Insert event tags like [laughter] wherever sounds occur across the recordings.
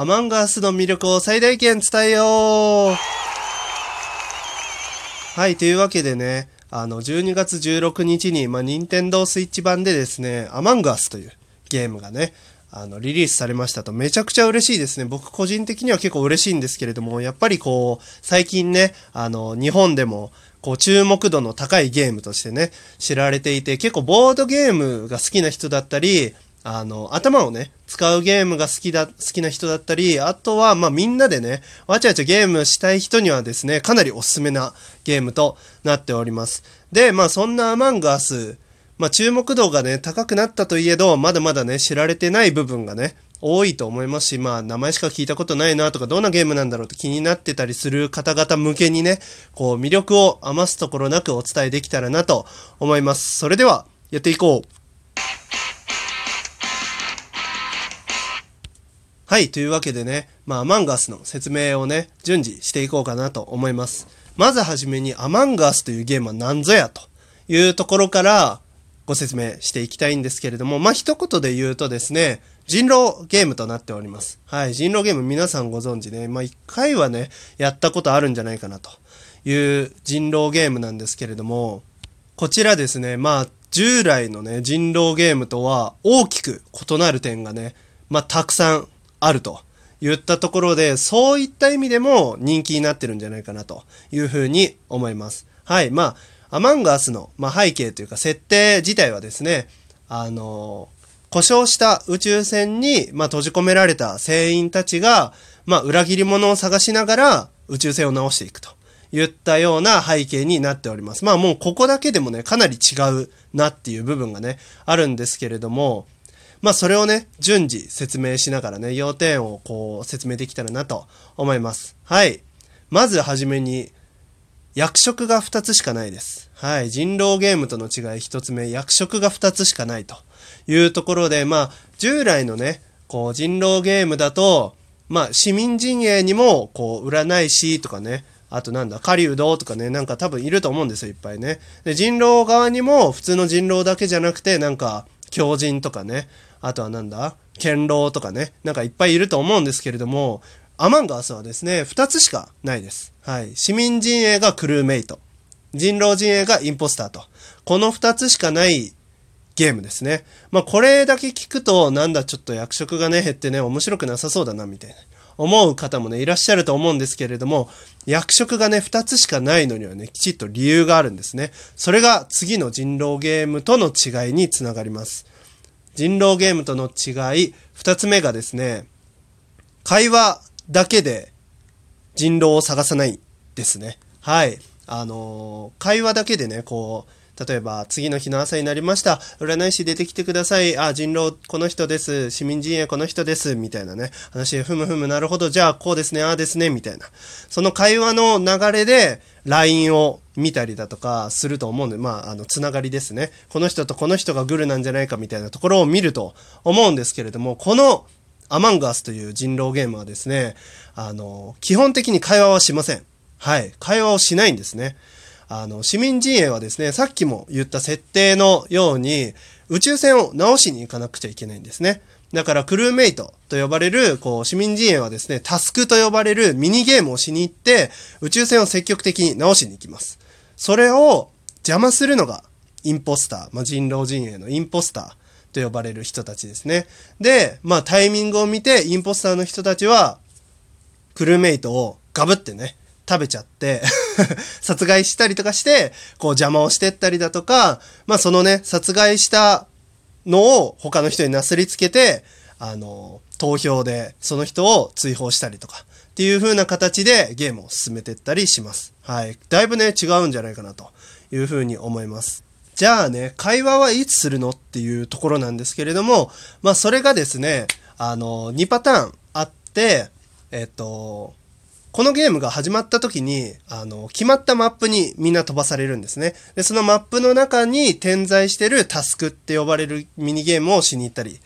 アマンガースの魅力を最大限伝えようはい、というわけでね、あの、12月16日に、まあ、任天堂スイッチ版でですね、アマンガースというゲームがね、あの、リリースされましたと、めちゃくちゃ嬉しいですね。僕個人的には結構嬉しいんですけれども、やっぱりこう、最近ね、あの、日本でも、こう、注目度の高いゲームとしてね、知られていて、結構ボードゲームが好きな人だったり、あの、頭をね、使うゲームが好きだ、好きな人だったり、あとは、まあ、みんなでね、わちゃわちゃゲームしたい人にはですね、かなりおすすめなゲームとなっております。で、まあ、そんなアマンガース、まあ、注目度がね、高くなったといえど、まだまだね、知られてない部分がね、多いと思いますし、まあ、名前しか聞いたことないなとか、どんなゲームなんだろうって気になってたりする方々向けにね、こう、魅力を余すところなくお伝えできたらなと思います。それでは、やっていこう。はい、というわけでね、まあ、アマンガスの説明をね、順次していこうかなと思います。まずはじめに、アマンガスというゲームは何ぞやというところから、ご説明していきたいんですけれども、まあ、一言で言うとですね、人狼ゲームとなっております。はい、人狼ゲーム皆さんご存知ね、まあ、一回はね、やったことあるんじゃないかなという人狼ゲームなんですけれども、こちらですね、まあ、従来のね、人狼ゲームとは大きく異なる点がね、まあ、たくさんあると言ったところで、そういった意味でも人気になってるんじゃないかなというふうに思います。はい、まあ、アマンガースの、まあ、背景というか設定自体はですね、あの故障した宇宙船に、まあ、閉じ込められた船員たちが、まあ、裏切り者を探しながら宇宙船を直していくと言ったような背景になっております。まあもうここだけでもね、かなり違うなっていう部分がね、あるんですけれども、まあそれをね、順次説明しながらね、要点をこう説明できたらなと思います。はい。まずはじめに、役職が2つしかないです。はい。人狼ゲームとの違い1つ目、役職が2つしかないというところで、まあ、従来のね、こう、人狼ゲームだと、まあ、市民陣営にも、こう、占い師とかね、あとなんだ、狩人とかね、なんか多分いると思うんですよ、いっぱいね。で、人狼側にも、普通の人狼だけじゃなくて、なんか、狂人とかね、あとはなんだ、堅牢とかね、なんかいっぱいいると思うんですけれども、アマンガースはですね、2つしかないです。はい。市民陣営がクルーメイト。人狼陣営がインポスターと。この2つしかないゲームですね。まあこれだけ聞くと、なんだ？ちょっと役職がね、減ってね、面白くなさそうだな、みたいな。思う方もね、いらっしゃると思うんですけれども、役職がね、2つしかないのにはね、きちっと理由があるんですね。それが次の人狼ゲームとの違いにつながります。人狼ゲームとの違い、2つ目がですね、会話だけで人狼を探さないですね。はい。あのー、会話だけでね、こう、例えば、次の日の朝になりました。占い師出てきてください。あ、人狼この人です。市民陣営この人です。みたいなね。話で、ふむふむ、なるほど。じゃあ、こうですね。ああですね。みたいな。その会話の流れで、LINE を見たりだとかすると思うんで、まあ、あの、つながりですね。この人とこの人がグルなんじゃないかみたいなところを見ると思うんですけれども、このアマンガスという人狼ゲームはですね、あの、基本的に会話はしません。はい。会話をしないんですね。あの、市民陣営はですね、さっきも言った設定のように、宇宙船を直しに行かなくちゃいけないんですね。だから、クルーメイトと呼ばれる、こう、市民陣営はですね、タスクと呼ばれるミニゲームをしに行って、宇宙船を積極的に直しに行きます。それを邪魔するのが、インポスター、まあ、人狼陣営のインポスターと呼ばれる人たちですね。で、まあタイミングを見て、インポスターの人たちは、クルーメイトをガブってね、食べちゃって [laughs] 殺害したりとかして、こう邪魔をしてったりだとか、まあそのね、殺害したのを他の人になすりつけて、あの、投票でその人を追放したりとか、っていう風な形でゲームを進めていったりします。はい。だいぶね、違うんじゃないかなという風に思います。じゃあね、会話はいつするのっていうところなんですけれども、まあそれがですね、あの、2パターンあって、えっと、このゲームが始まった時に、あの、決まったマップにみんな飛ばされるんですね。で、そのマップの中に点在してるタスクって呼ばれるミニゲームをしに行ったり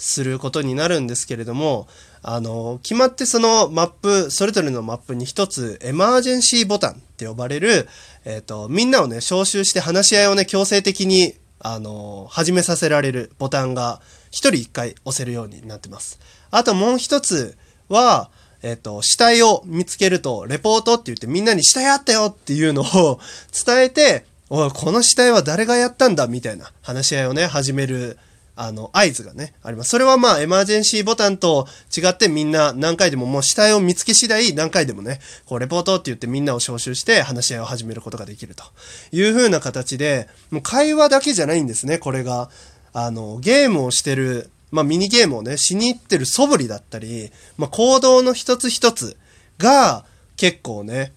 することになるんですけれども、あの、決まってそのマップ、それぞれのマップに一つエマージェンシーボタンって呼ばれる、えっ、ー、と、みんなをね、招集して話し合いをね、強制的に、あの、始めさせられるボタンが、一人一回押せるようになってます。あともう一つ、は、えっ、と、死体を見つけると、レポートって言ってみんなに死体あったよっていうのを [laughs] 伝えて、おい、この死体は誰がやったんだ？みたいな話し合いをね、始める、あの、合図がね、あります。それはまあ、エマージェンシーボタンと違ってみんな何回でももう死体を見つけ次第何回でもね、こう、レポートって言ってみんなを招集して話し合いを始めることができるという風な形で、もう会話だけじゃないんですね、これが。あの、ゲームをしてる、まあ、ミニゲームをね、しに行ってる素振りだったり、まあ、行動の一つ一つが結構ね、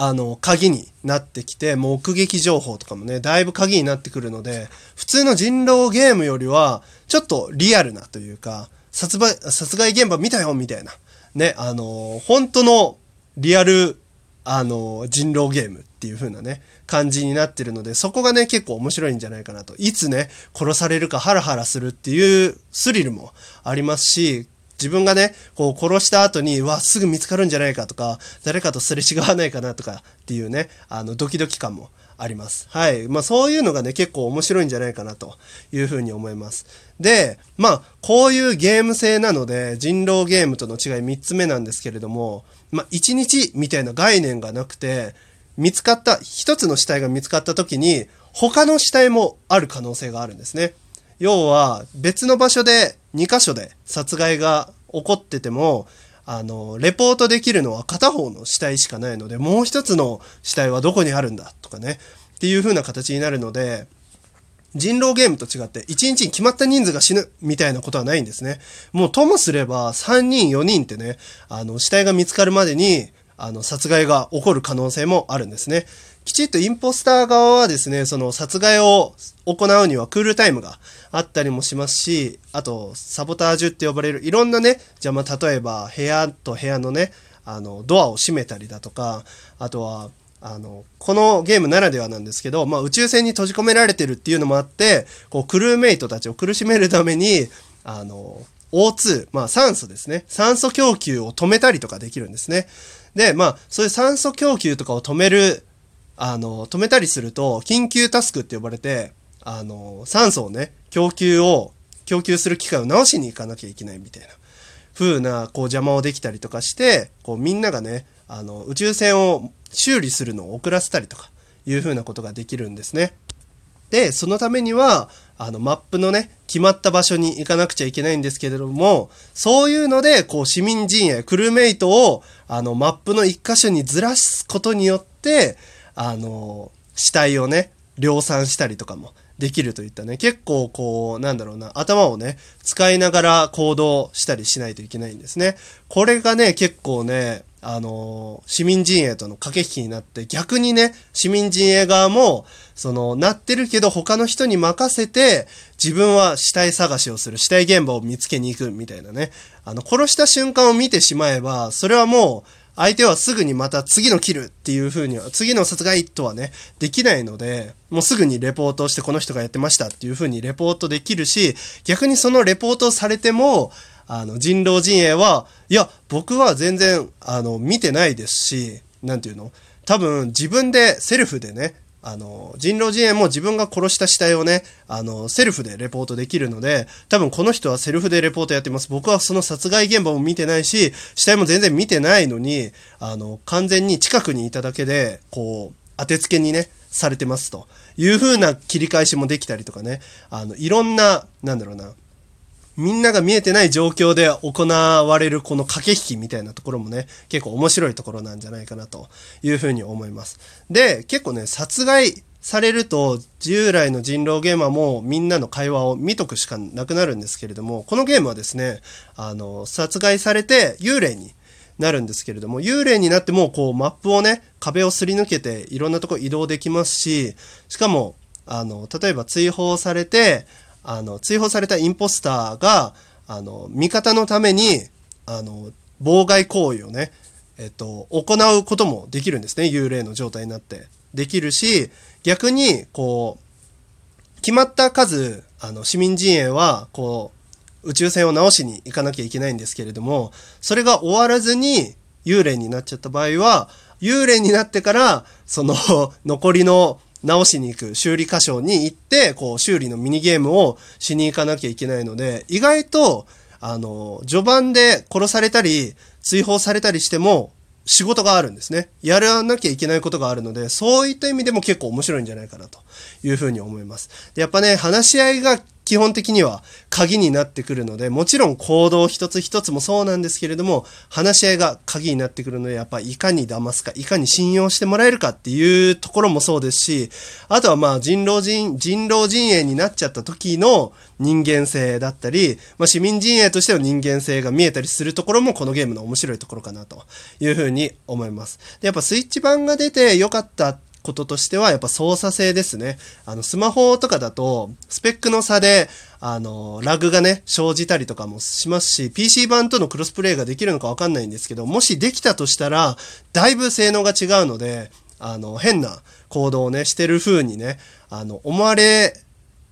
あの、鍵になってきて、目撃情報とかもね、だいぶ鍵になってくるので、普通の人狼ゲームよりは、ちょっとリアルなというか、殺害、殺害現場見たよ、みたいな。ね、あの、本当のリアル、あの、人狼ゲームっていう風なね、感じになってるので、そこがね、結構面白いんじゃないかなと。いつね、殺されるかハラハラするっていうスリルもありますし、自分がね、こう殺した後に、わ、すぐ見つかるんじゃないかとか、誰かとすれ違わないかなとかっていうね、あの、ドキドキ感もあります。はい。まあそういうのがね、結構面白いんじゃないかなというふうに思います。で、まあ、こういうゲーム性なので、人狼ゲームとの違い3つ目なんですけれども、まあ、1日みたいな概念がなくて、見つかった、1つの死体が見つかった時に、他の死体もある可能性があるんですね。要は、別の場所で2箇所で殺害が起こってても、あの、レポートできるのは片方の死体しかないので、もう一つの死体はどこにあるんだとかね、っていう風な形になるので、人狼ゲームと違って、1日に決まった人数が死ぬみたいなことはないんですね。もうともすれば、3人、4人ってね、あの、死体が見つかるまでに、あの、殺害が起こる可能性もあるんですね。きちっとインポスター側はですね、その殺害を行うにはクールタイムがあったりもしますし、あと、サボタージュって呼ばれるいろんなね、じゃあまあ例えば部屋と部屋のね、あの、ドアを閉めたりだとか、あとは、あの、このゲームならではなんですけど、まあ宇宙船に閉じ込められてるっていうのもあって、こう、クルーメイトたちを苦しめるために、あの、O2、まあ酸素ですね。酸素供給を止めたりとかできるんですね。で、まあ、そういう酸素供給とかを止めるあの、止めたりすると、緊急タスクって呼ばれて、あの、酸素をね、供給を、供給する機械を直しに行かなきゃいけないみたいな、風な、こう邪魔をできたりとかして、こうみんながね、あの、宇宙船を修理するのを遅らせたりとか、いう風なことができるんですね。で、そのためには、あの、マップのね、決まった場所に行かなくちゃいけないんですけれども、そういうので、こう、市民陣営、クルーメイトを、あの、マップの一箇所にずらすことによって、あの、死体をね、量産したりとかもできるといったね、結構こう、なんだろうな、頭をね、使いながら行動したりしないといけないんですね。これがね、結構ね、あの市民陣営との駆け引きになって、逆にね、市民陣営側も、その、なってるけど他の人に任せて、自分は死体探しをする、死体現場を見つけに行くみたいなね。あの、殺した瞬間を見てしまえば、それはもう、相手はすぐにまた次の切るっていう風には、次の殺害とはね、できないので、もうすぐにレポートをしてこの人がやってましたっていう風にレポートできるし、逆にそのレポートされても、あの、人狼陣営は、いや、僕は全然、あの、見てないですし、なんていうの？多分自分でセルフでね、あの、人狼陣営も自分が殺した死体をね、あの、セルフでレポートできるので、多分この人はセルフでレポートやってます。僕はその殺害現場も見てないし、死体も全然見てないのに、あの、完全に近くにいただけで、こう、当てつけにね、されてますと。いう風な切り返しもできたりとかね、あの、いろんな、なんだろうな、みんなが見えてない状況で行われるこの駆け引きみたいなところもね、結構面白いところなんじゃないかなというふうに思います。で、結構ね、殺害されると従来の人狼ゲームはもうみんなの会話を見とくしかなくなるんですけれども、このゲームはですね、あの、殺害されて幽霊になるんですけれども、幽霊になってもこうマップをね、壁をすり抜けていろんなとこ移動できますし、しかも、あの、例えば追放されて、あの、追放されたインポスターが、あの、味方のために、あの、妨害行為をね、えっと、行うこともできるんですね。幽霊の状態になって。できるし、逆に、こう、決まった数、あの、市民陣営は、こう、宇宙船を直しに行かなきゃいけないんですけれども、それが終わらずに幽霊になっちゃった場合は、幽霊になってから、その、残りの直しに行く修理箇所に行って、こう、修理のミニゲームをしに行かなきゃいけないので、意外と、あの、序盤で殺されたり、追放されたりしても、仕事があるんですね。やらなきゃいけないことがあるので、そういった意味でも結構面白いんじゃないかなというふうに思います。でやっぱね、話し合いが基本的には鍵になってくるので、もちろん行動一つ一つもそうなんですけれども、話し合いが鍵になってくるので、やっぱいかに騙すか、いかに信用してもらえるかっていうところもそうですし、あとはまあ人狼人、人狼陣営になっちゃった時の人間性だったり、まあ市民陣営としての人間性が見えたりするところもこのゲームの面白いところかなというふうに思います。で、やっぱスイッチ版が出て良かったこととしては、やっぱ操作性ですね。あの、スマホとかだと、スペックの差で、あの、ラグがね、生じたりとかもしますし、PC 版とのクロスプレイができるのかわかんないんですけど、もしできたとしたら、だいぶ性能が違うので、あの、変な行動をね、してる風にね、あの、思われ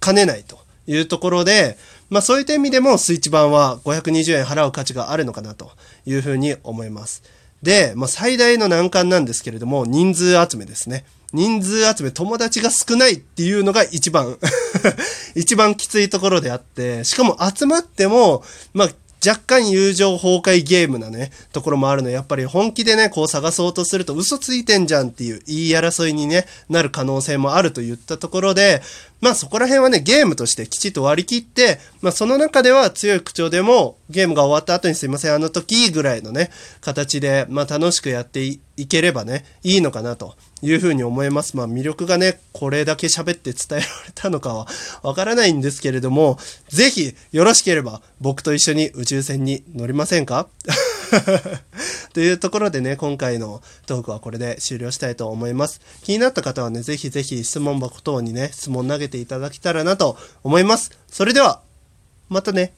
かねないというところで、まあそういった意味でもスイッチ版は520円払う価値があるのかなというふうに思います。で、まあ最大の難関なんですけれども、人数集めですね。人数集め、友達が少ないっていうのが一番 [laughs] 一番きついところであって、しかも集まっても、まあ、若干友情崩壊ゲームなね、ところもあるの。やっぱり本気でね、こう探そうとすると嘘ついてんじゃんっていう言い争いにね、なる可能性もあると言ったところで、まあそこら辺はね、ゲームとしてきちっと割り切って、まあその中では強い口調でも、ゲームが終わった後にすいません、あの時ぐらいのね、形で、まあ楽しくやっていければね、いいのかなと。いうふうに思います。まあ魅力がね、これだけ喋って伝えられたのかはわからないんですけれども、ぜひよろしければ僕と一緒に宇宙船に乗りませんか？[laughs] というところでね、今回のトークはこれで終了したいと思います。気になった方はね、ぜひぜひ質問箱等にね、質問投げていただけたらなと思います。それでは、またね。